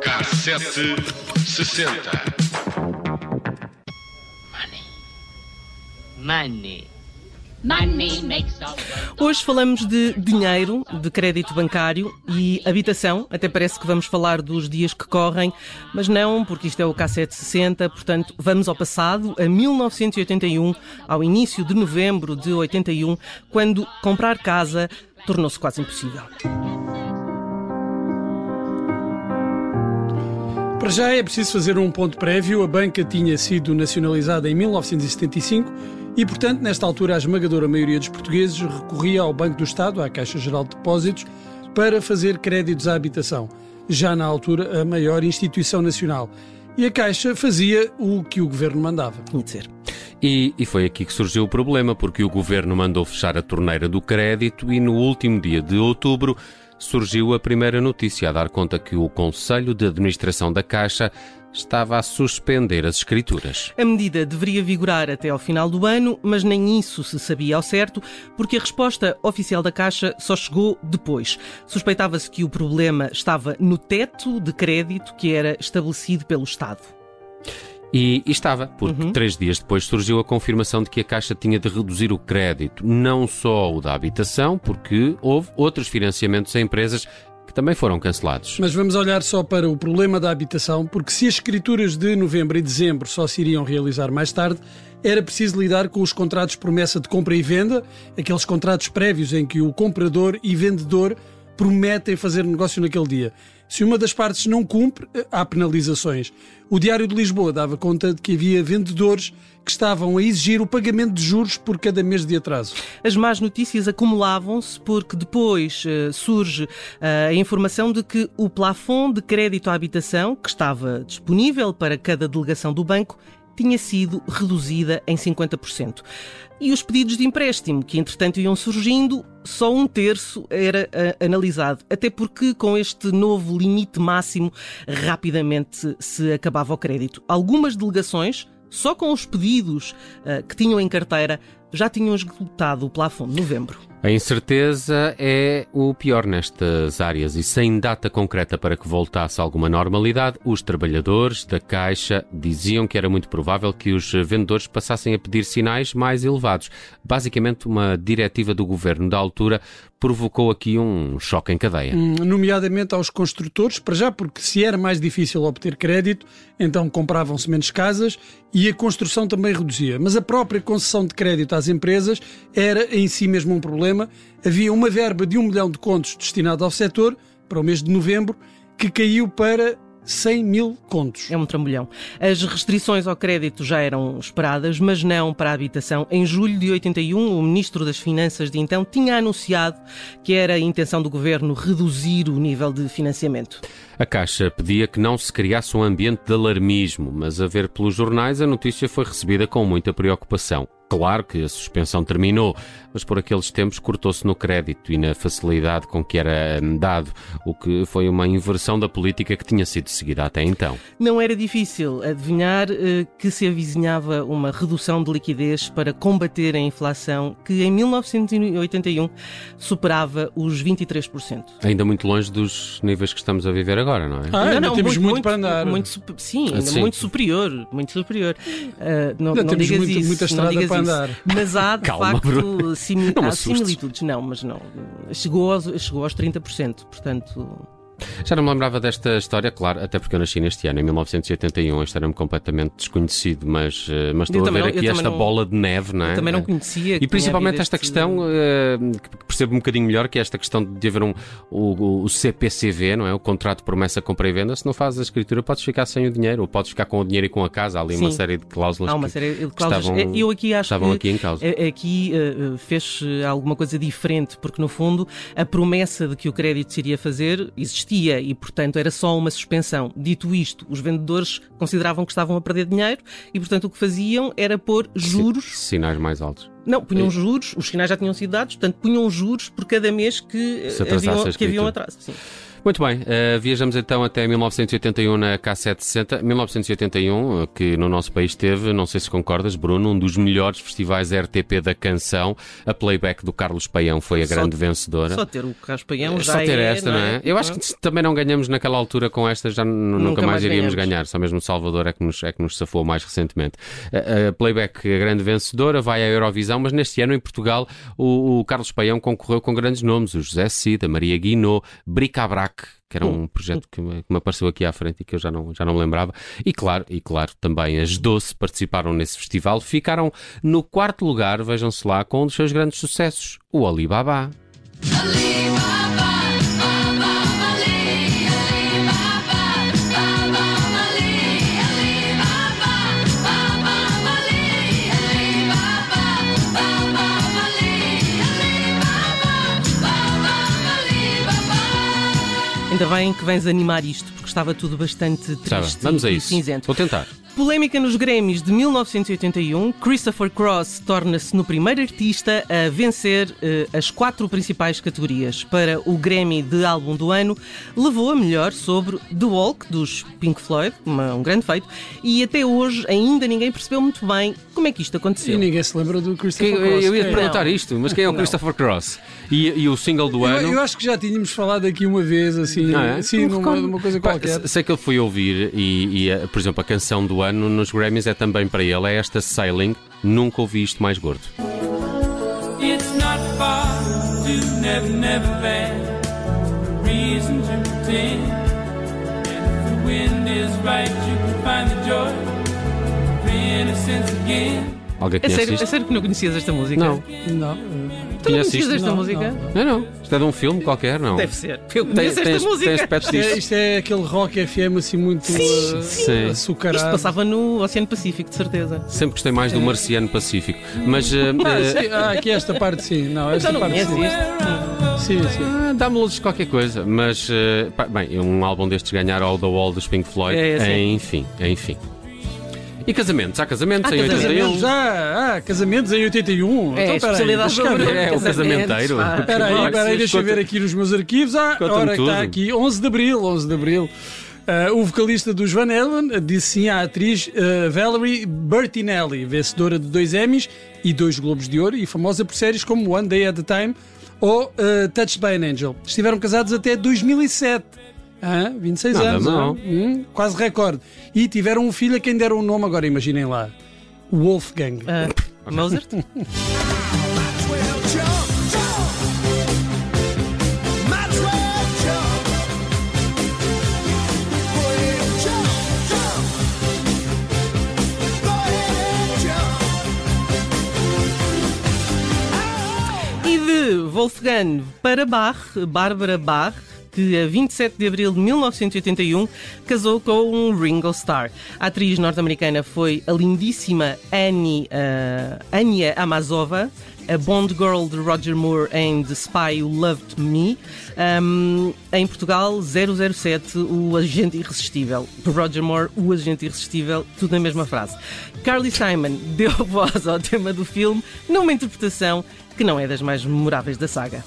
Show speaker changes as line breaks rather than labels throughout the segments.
Cassete 60.
Money.
Money
Hoje falamos de dinheiro, de crédito bancário e habitação. Até parece que vamos falar dos dias que correm, mas não, porque isto é o K760. Portanto, vamos ao passado, a 1981, ao início de novembro de 81, quando comprar casa tornou-se quase impossível.
Para já é preciso fazer um ponto prévio. A banca tinha sido nacionalizada em 1975 e, portanto, nesta altura, a esmagadora maioria dos portugueses recorria ao Banco do Estado, à Caixa Geral de Depósitos, para fazer créditos à habitação. Já na altura, a maior instituição nacional. E a Caixa fazia o que o governo mandava.
Tinha de ser.
E, e foi aqui que surgiu o problema, porque o governo mandou fechar a torneira do crédito e no último dia de outubro surgiu a primeira notícia a dar conta que o Conselho de Administração da Caixa estava a suspender as escrituras.
A medida deveria vigorar até ao final do ano, mas nem isso se sabia ao certo, porque a resposta oficial da Caixa só chegou depois. Suspeitava-se que o problema estava no teto de crédito que era estabelecido pelo Estado.
E, e estava, porque três dias depois surgiu a confirmação de que a Caixa tinha de reduzir o crédito, não só o da habitação, porque houve outros financiamentos a empresas que também foram cancelados.
Mas vamos olhar só para o problema da habitação, porque se as escrituras de novembro e dezembro só se iriam realizar mais tarde, era preciso lidar com os contratos promessa de compra e venda, aqueles contratos prévios em que o comprador e vendedor prometem fazer negócio naquele dia. Se uma das partes não cumpre, há penalizações. O Diário de Lisboa dava conta de que havia vendedores que estavam a exigir o pagamento de juros por cada mês de atraso.
As más notícias acumulavam-se porque depois eh, surge eh, a informação de que o plafond de crédito à habitação, que estava disponível para cada delegação do banco, tinha sido reduzida em 50%. E os pedidos de empréstimo, que entretanto iam surgindo, só um terço era eh, analisado. Até porque com este novo limite máximo, rapidamente se acabava o crédito. Algumas delegações, só com os pedidos eh, que tinham em carteira, já tinham esgotado o plafond de novembro.
A incerteza é o pior nestas áreas e sem data concreta para que voltasse alguma normalidade, os trabalhadores da Caixa diziam que era muito provável que os vendedores passassem a pedir sinais mais elevados. Basicamente, uma diretiva do governo da altura provocou aqui um choque em cadeia.
Hum, Nomeadamente aos construtores, para já porque se era mais difícil obter crédito, então compravam-se menos casas e a construção também reduzia. Mas a própria concessão de crédito às empresas era em si mesmo um problema. Havia uma verba de um milhão de contos destinada ao setor para o mês de novembro que caiu para 100 mil contos.
É um trambolhão. As restrições ao crédito já eram esperadas, mas não para a habitação. Em julho de 81, o Ministro das Finanças de então tinha anunciado que era a intenção do governo reduzir o nível de financiamento.
A Caixa pedia que não se criasse um ambiente de alarmismo, mas a ver pelos jornais a notícia foi recebida com muita preocupação. Claro que a suspensão terminou, mas por aqueles tempos cortou-se no crédito e na facilidade com que era dado, o que foi uma inversão da política que tinha sido seguida até então.
Não era difícil adivinhar eh, que se avizinhava uma redução de liquidez para combater a inflação que em 1981 superava os 23%.
Ainda muito longe dos níveis que estamos a viver agora, não é?
Ah, ainda temos muito, para andar.
Muito, sim, ainda
Sim.
muito superior. Muito superior. Ah, não,
Ainda
não
temos
digas
muito-
isso.
muita
não
estrada
digas
para. Andar.
Mas há, de
Calma,
facto, simi-
Não
há
assustes.
similitudes. Não, mas não. Chegou aos, chegou aos 30%. Portanto,
Já não me lembrava desta história, claro, até porque eu nasci neste ano, em 1981, este era-me completamente desconhecido, mas, eh, mas estou
Eu
a ver
não- eu
aqui esta
não-
bola de neve, não é?
também não conhecia. que
E principalmente esta
este-
questão, eh, que percebo um bocadinho melhor, que é esta questão de haver um, o, o CPCV, não é? O contrato de promessa compra e venda. Se não fazes a escritura, podes ficar sem o dinheiro, ou podes ficar com o dinheiro e com a casa. Há ali uma
Sim.
série de cláusulas
Há uma
que,
série de cláusulas.
estavam,
Eu aqui acho
estavam
que
aqui em causa.
a- aqui eh, eh, fez eh, alguma coisa diferente, porque no fundo a promessa de que o crédito se iria fazer existia e, portanto, era só uma suspensão. Dito isto, os vendedores consideravam que estavam a perder dinheiro e, portanto, o que faziam era pôr juros.
Sinais mais altos.
Não, punham
E-
juros, os sinais já tinham sido dados, portanto, punham juros por cada mês que, eh, haviam, que haviam atraso. Sim.
Muito bem, uh, viajamos então até 1981 na K760. 1981, que no nosso país teve, não sei se concordas, Bruno, um dos melhores festivais RTP da canção. A playback do Carlos Paião foi a
Só-
grande vencedora.
Só ter o Carlos Paião já
Só ter
é,
esta, não é? Eu acho que também não ganhamos naquela altura com esta, já n- nunca, mais
mais
iríamos ganhar. Só mesmo o Salvador é que nos, é que nos safou mais recentemente. A, a Playback, a grande vencedora, vai à Eurovisão, mas neste ano em Portugal o, o Carlos Paião concorreu com grandes nomes, o José Cid, a Maria Guinot, Bricabrac, que era um projeto que me, que me apareceu aqui à frente e que eu já não, já não me lembrava. E claro, e claro, também as Doce participaram nesse festival. Ficaram no quarto lugar, vejam-se lá, com um dos seus grandes sucessos, o Alibaba.
Ainda bem que vens animar isto, porque estava tudo bastante
Sabe?
triste
Vamos a
e
isso.
cinzento.
Vou tentar.
Polémica nos Grêmios de 1981, Christopher Cross torna-se no primeiro artista a vencer eh, as quatro principais categorias. Para o Grammy de álbum do ano, levou a melhor sobre The Walk, dos Pink Floyd, uma- um grande feito, e até hoje ainda ninguém percebeu muito bem como é que isto
E
aconteceu.
ninguém se lembra do Christopher
eu,
Cross.
eu ia te
é?
perguntar isto, mas quem é o Christopher Cross? E, e o single do
Eu,
ano?
eu acho que já tínhamos falado aqui uma vez, assim,
Ah, é?
assim
Não
numa, numa coisa
Pá,
qualquer.
se- Sei que ele foi ouvir e, e, eh, por exemplo, a canção do ano nos Grammys é também para ele, é esta Sailing. Nunca ouvi isto mais gordo.
It's not far to Never Never Land. Reason to pretend. If the wind is right, you can find the joy of innocence again.
Alguém
É
conhece
sério, é
isto?
sério que não conhecias esta música?
Não,
Não,
Tu não
Conheces
esta
Não,
música?
não,
não.
Isto é de um filme qualquer, não?
Deve ser. Eu
Tem,
conheço esta
tens,
música.
tens
isto, é, isto é aquele rock FM assim muito uh,
sim.
açucarado.
Isto passava no Oceano Pacífico, de certeza.
Sempre gostei mais do Marciano Pacífico. Mas eh,
Ah, sim, ah, aqui esta parte sim. Não, esta
Já não
parte sim.
isto?
Sim, sim.
ah, dá-me luzes de qualquer coisa. Mas, eh, pá, bem, um álbum destes ganhar All the Wall dos Pink Floyd,
É, sim.
enfim, enfim. E casamentos? Há casamentos
Há
em 81?
Casamentos, ah, ah, casamentos em 81.
É,
então,
especialidade
peraí,
sobre
É, o casamenteiro.
Espera aí, espera aí, deixa eu ver aqui nos meus arquivos. Ah, ora, está aqui, 11 de Abril, 11 de Abril. Ah, o vocalista dos Van Halen disse sim à atriz ah, Valerie Bertinelli, vencedora de dois Emmys e dois Globos de Ouro e famosa por séries como One Day at a Time ou ah, Touched by an Angel.Estiveram casados até 2007. Ah, 26
Nada
anos,
mal.
hum, quase recorde. E tiveram um filho a quem deram o nome, agora imaginem lá: Wolfgang.
Ah, Mozart? E de Wolfgang para Bach, Bárbara Bach, que a 27 de abril de 1981 casou com um Ringo Starr. A atriz norte-americana foi a lindíssima Annie, uh, Anya Amazova, a Bond Girl de Roger Moore em The Spy Who Loved Me. Um, em Portugal, 007, o agente irresistível. Roger Moore, o agente irresistível, tudo na mesma frase. Carly Simon deu voz ao tema do filme numa interpretação que não é das mais memoráveis da saga.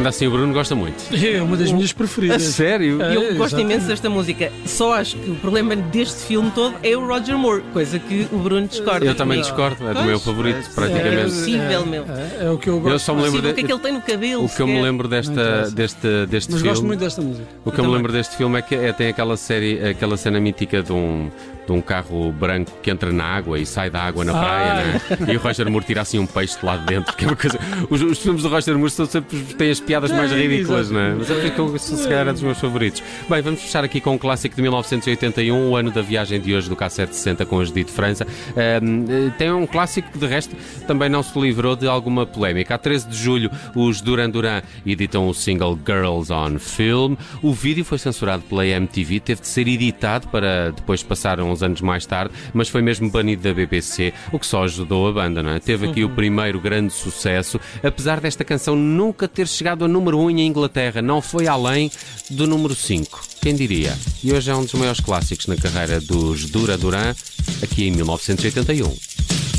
Ainda assim, o Bruno gosta muito.
É uma das minhas preferidas.
sério?
É,
Eu gosto
exatamente.
imenso desta música. Só acho que o problema deste filme todo é o Roger Moore, coisa que o Bruno discorda.
Eu também discordo, é do meu favorito,
É
praticamente.
impossível, meu.
É, é o que eu gosto.
Eu só me lembro
Possível, o que é
de-
que ele tem no cabelo?
O que eu me lembro desta, deste, deste
Mas
filme.
gosto muito desta música.
O que eu me
Também.
lembro deste filme é que é, tem aquela série, aquela cena mítica de um, de um carro branco que entra na água e sai da água na praia, né? e o Roger Moore tira assim um peixe de lá de dentro. Que é uma coisa, os, os filmes do Roger Moore são sempre, têm as piadas mais
É,
ridículas, né? mas é porque se calhar é dos meus favoritos. Bem, vamos fechar aqui com um clássico de 1981, o ano da viagem de hoje do K760 com a Judite França. Ahm, eh, tem um clássico que, de resto, também não se livrou de alguma polémica. A 13 de julho, os Duran Duran editam o single Girls on Film. O vídeo foi censurado pela MTV, teve de ser editado para depois passar uns
uns anos mais tarde, mas foi mesmo banido da BBC, o que só ajudou a banda, não é? Teve aqui o primeiro grande sucesso, apesar desta canção nunca ter chegado a número 1 em Inglaterra, não foi além do número 5. Quem diria? E hoje é um dos maiores clássicos na carreira dos Dura Duran, aqui em 1981.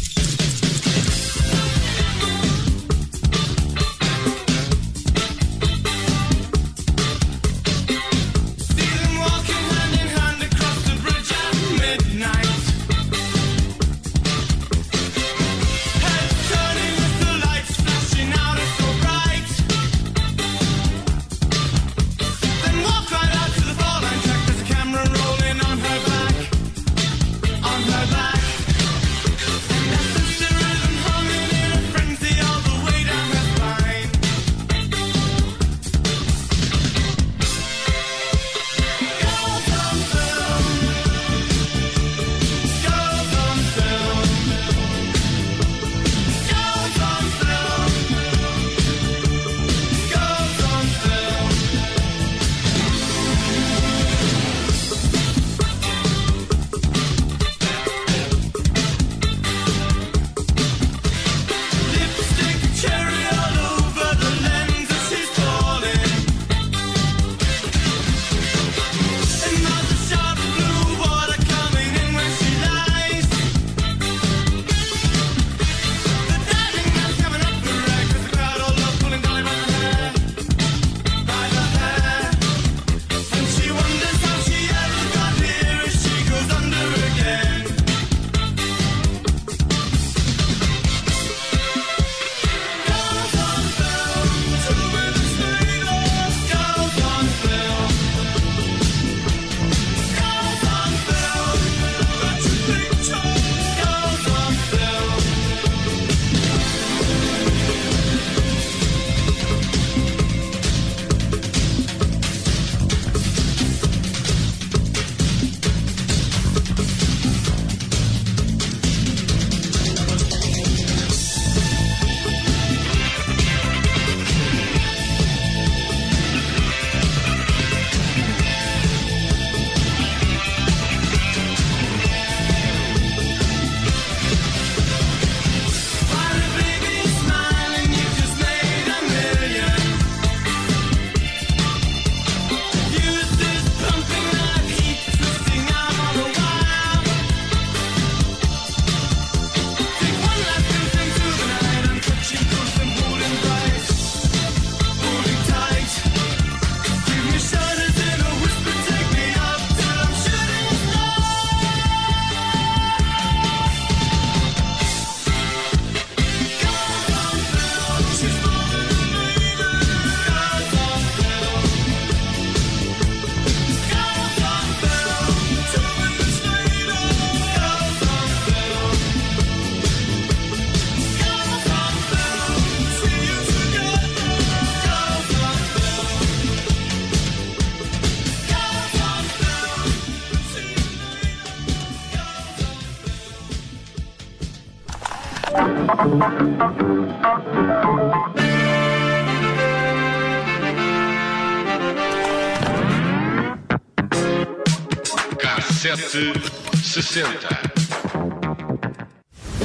Cassete sessenta.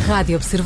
Rádio Observador.